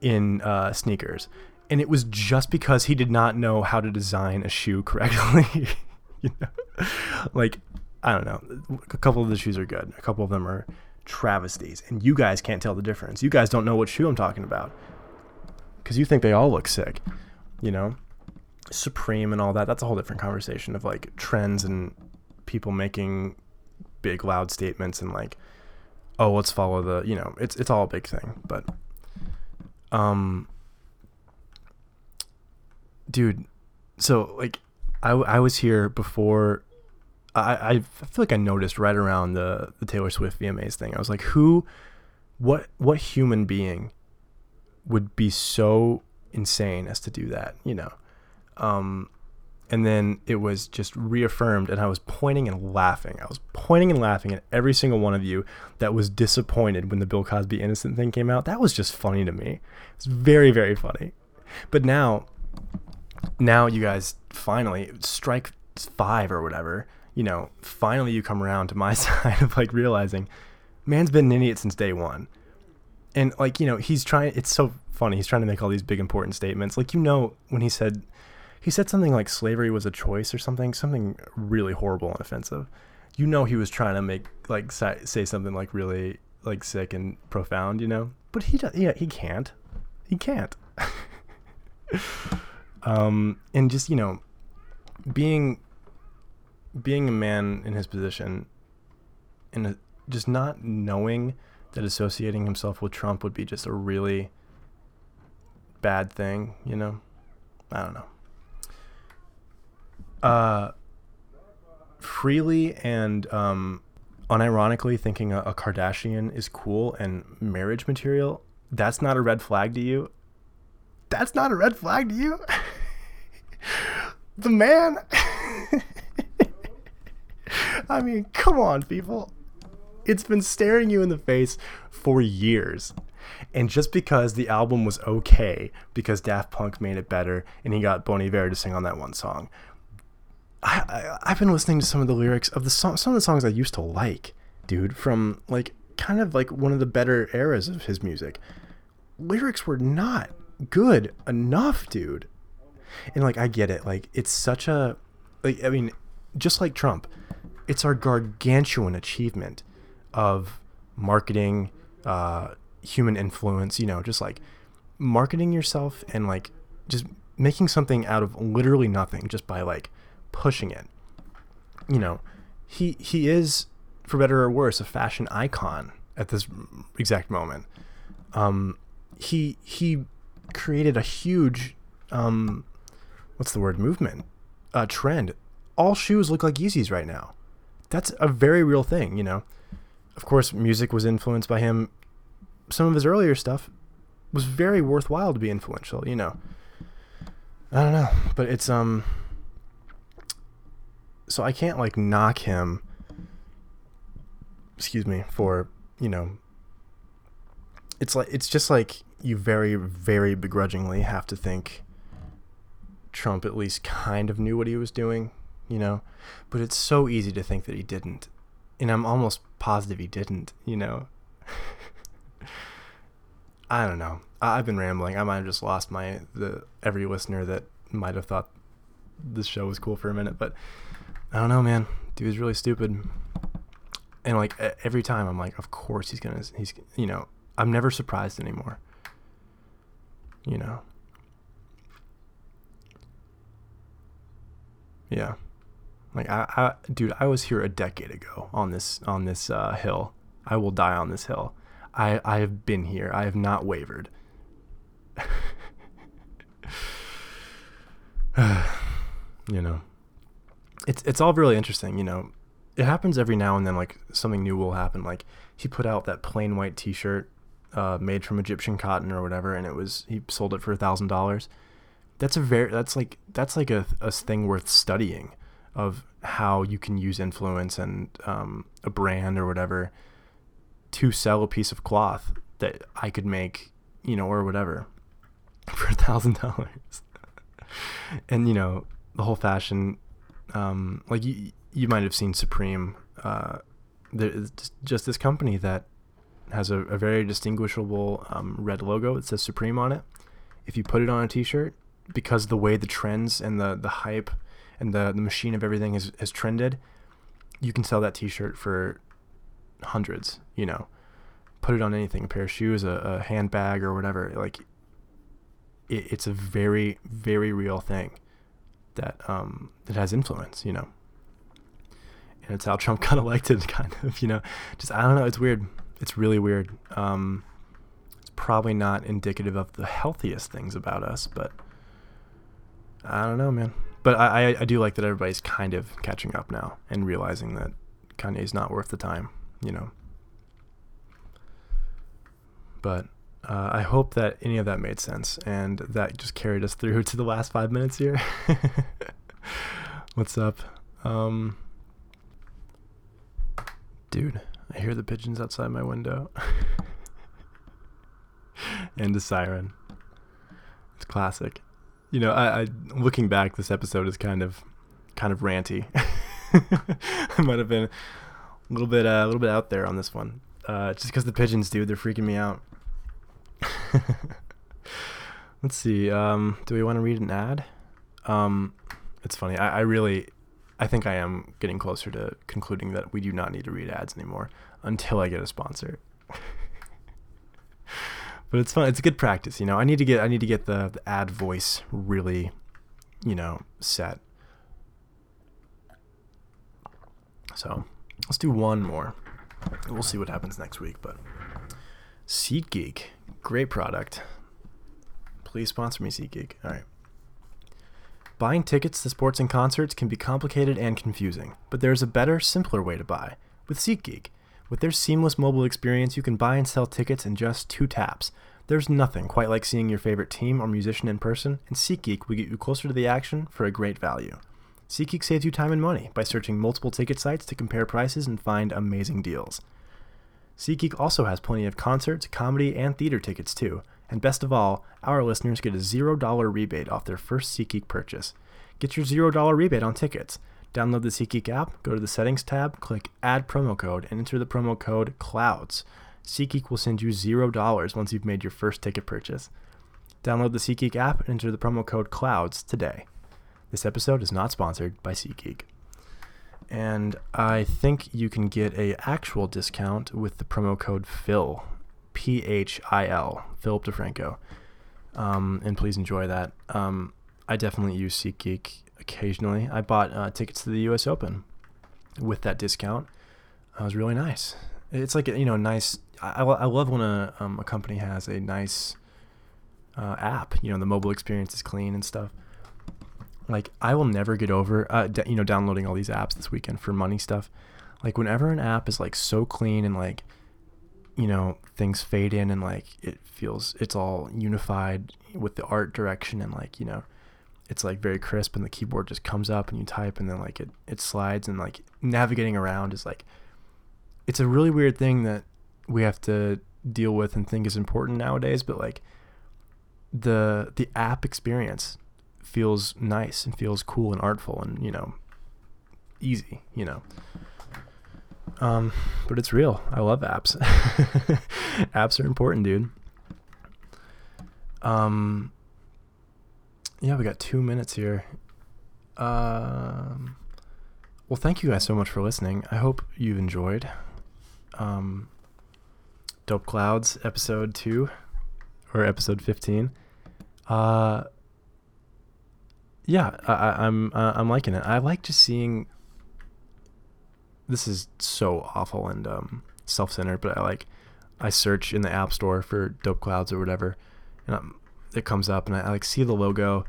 in uh, sneakers, and it was just because he did not know how to design a shoe correctly. you know, like I don't know. A couple of the shoes are good. A couple of them are travesties, and you guys can't tell the difference. You guys don't know what shoe I'm talking about because you think they all look sick. You know, Supreme and all that. That's a whole different conversation of like trends and people making big loud statements and like oh let's follow the you know it's it's all a big thing but um dude. So like, I, I was here before. I I feel like I noticed right around the the Taylor Swift VMAs thing. I was like, who, what what human being, would be so insane as to do that? You know, um, and then it was just reaffirmed and i was pointing and laughing. I was pointing and laughing at every single one of you that was disappointed when the bill cosby innocent thing came out. That was just funny to me. It's very very funny. But now now you guys finally strike five or whatever you know finally you come around to my side of like realizing man's been an idiot since day one. And like you know he's trying it's so funny he's trying to make all these big important statements. Like you know when he said he said something like slavery was a choice or something, something really horrible and offensive. You know, he was trying to make like say something like really like sick and profound, you know, but he does, yeah, he can't, he can't. um, and just you know, being being a man in his position, and just not knowing that associating himself with Trump would be just a really bad thing, you know. I don't know uh, freely and um, unironically thinking a, a Kardashian is cool and marriage material, that's not a red flag to you. That's not a red flag to you. the man. I mean, come on, people. It's been staring you in the face for years. And just because the album was okay, because Daft Punk made it better and he got Bon Iver to sing on that one song, I, I have been listening to some of the lyrics of the song, some of the songs I used to like, dude, from like kind of like one of the better eras of his music. Lyrics were not good enough, dude. And like I get it, like it's such a like I mean, just like Trump, it's our gargantuan achievement of marketing, uh, human influence, you know, just like marketing yourself and like just making something out of literally nothing just by like pushing it. You know, he he is, for better or worse, a fashion icon at this exact moment. Um, he he created a huge, um, what's the word? Movement, uh, trend. All shoes look like Yeezys right now. That's a very real thing, you know. Of course, music was influenced by him. Some of his earlier stuff was very worthwhile to be influential, you know. I don't know, but it's um so I can't like knock him excuse me for, you know, it's like it's just like you very very begrudgingly have to think Trump at least kind of knew what he was doing, you know, but it's so easy to think that he didn't. And I'm almost positive he didn't, you know. I don't know. I've been rambling. I might have just lost my the every listener that might have thought this show was cool for a minute, but I don't know, man. Dude's really stupid. And like every time, I'm like, of course he's gonna. He's you know, I'm never surprised anymore. You know. Yeah. Like I, I, dude, I was here a decade ago on this on this uh, hill. I will die on this hill. I I have been here. I have not wavered. you know it's it's all really interesting. You know, it happens every now and then. Like something new will happen. Like he put out that plain white T-shirt uh, made from Egyptian cotton or whatever, and it was he sold it for a thousand dollars. That's a very that's like that's like a, a thing worth studying of how you can use influence and um, a brand or whatever to sell a piece of cloth that I could make, you know, or whatever for a thousand dollars. And you know, the whole fashion um, like you, you might have seen Supreme. Uh, just this company that has a, a very distinguishable um, red logo. It says Supreme on it. If you put it on a T-shirt, because the way the trends and the the hype and the the machine of everything has has trended, you can sell that T-shirt for hundreds. You know, put it on anything, a pair of shoes, a, a handbag, or whatever. Like, it, it's a very very real thing that um, that has influence, you know. And it's how Trump got elected, kind of, you know. Just I don't know. It's weird. It's really weird. Um, it's probably not indicative of the healthiest things about us, but I don't know, man. But I, I, I do like that everybody's kind of catching up now and realizing that Kanye's not worth the time, you know. But uh, I hope that any of that made sense and that just carried us through to the last five minutes here. What's up? Um, dude, I hear the pigeons outside my window. and a siren. It's classic. You know, I, I looking back, this episode is kind of kind of ranty. I might have been a little bit uh, a little bit out there on this one. Uh, just because the pigeons, dude, they're freaking me out. Let's see. Um, do we want to read an ad? Um, it's funny. I, I really, I think I am getting closer to concluding that we do not need to read ads anymore until I get a sponsor. but it's fun. It's a good practice, you know. I need to get I need to get the, the ad voice really, you know, set. So let's do one more. We'll see what happens next week. But SeatGeek, great product. Please sponsor me, SeatGeek. All right. Buying tickets to sports and concerts can be complicated and confusing, but there is a better, simpler way to buy with SeatGeek. With their seamless mobile experience, you can buy and sell tickets in just two taps. There's nothing quite like seeing your favorite team or musician in person, and SeatGeek will get you closer to the action for a great value. SeatGeek saves you time and money by searching multiple ticket sites to compare prices and find amazing deals. SeatGeek also has plenty of concerts, comedy, and theater tickets too. And best of all, our listeners get a $0 rebate off their first SeatGeek purchase. Get your $0 rebate on tickets. Download the SeatGeek app, go to the Settings tab, click Add Promo Code, and enter the promo code CLOUDS. SeatGeek will send you $0 once you've made your first ticket purchase. Download the SeatGeek app and enter the promo code CLOUDS today. This episode is not sponsored by SeatGeek. And I think you can get a actual discount with the promo code PHIL, P H I L, Philip DeFranco. Um, and please enjoy that. Um, I definitely use SeatGeek occasionally. I bought uh, tickets to the U.S. Open with that discount. It was really nice. It's like you know, nice. I, I love when a um, a company has a nice uh, app. You know, the mobile experience is clean and stuff. Like I will never get over, uh, d- you know, downloading all these apps this weekend for money stuff. Like whenever an app is like so clean and like, you know, things fade in and like it feels it's all unified with the art direction and like you know it's like very crisp and the keyboard just comes up and you type and then like it it slides and like navigating around is like it's a really weird thing that we have to deal with and think is important nowadays but like the the app experience feels nice and feels cool and artful and you know easy you know um but it's real i love apps apps are important dude um yeah, we got two minutes here. Um, well, thank you guys so much for listening. I hope you've enjoyed. Um, Dope Clouds episode two or episode fifteen. Uh, yeah, I, I'm uh, I'm liking it. I like just seeing. This is so awful and um, self-centered, but I like. I search in the app store for Dope Clouds or whatever, and I'm, it comes up, and I, I like see the logo,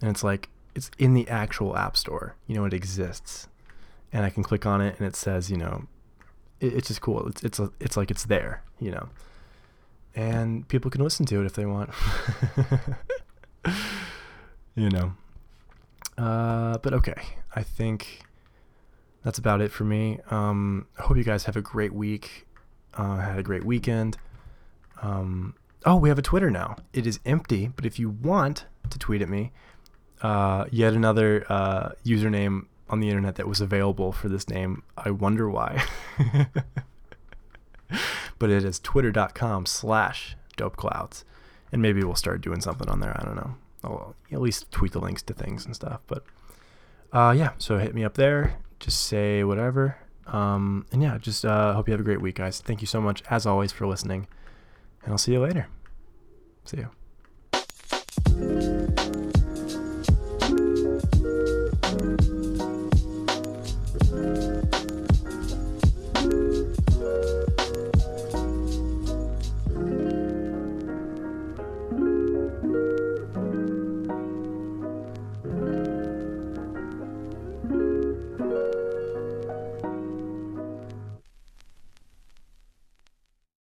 and it's like it's in the actual app store. You know, it exists, and I can click on it, and it says, you know, it, it's just cool. It's it's a, it's like it's there. You know, and people can listen to it if they want. you know. Uh, but okay, I think that's about it for me. Um, I hope you guys have a great week. Uh, had a great weekend. Um, oh, we have a Twitter now. It is empty, but if you want to tweet at me, uh, yet another uh, username on the internet that was available for this name. I wonder why. but it is twitter.com slash dopeclouds. And maybe we'll start doing something on there. I don't know. I'll at least tweet the links to things and stuff. But uh, yeah, so hit me up there. Just say whatever. Um, and yeah, just uh, hope you have a great week, guys. Thank you so much, as always, for listening. And I'll see you later. See you.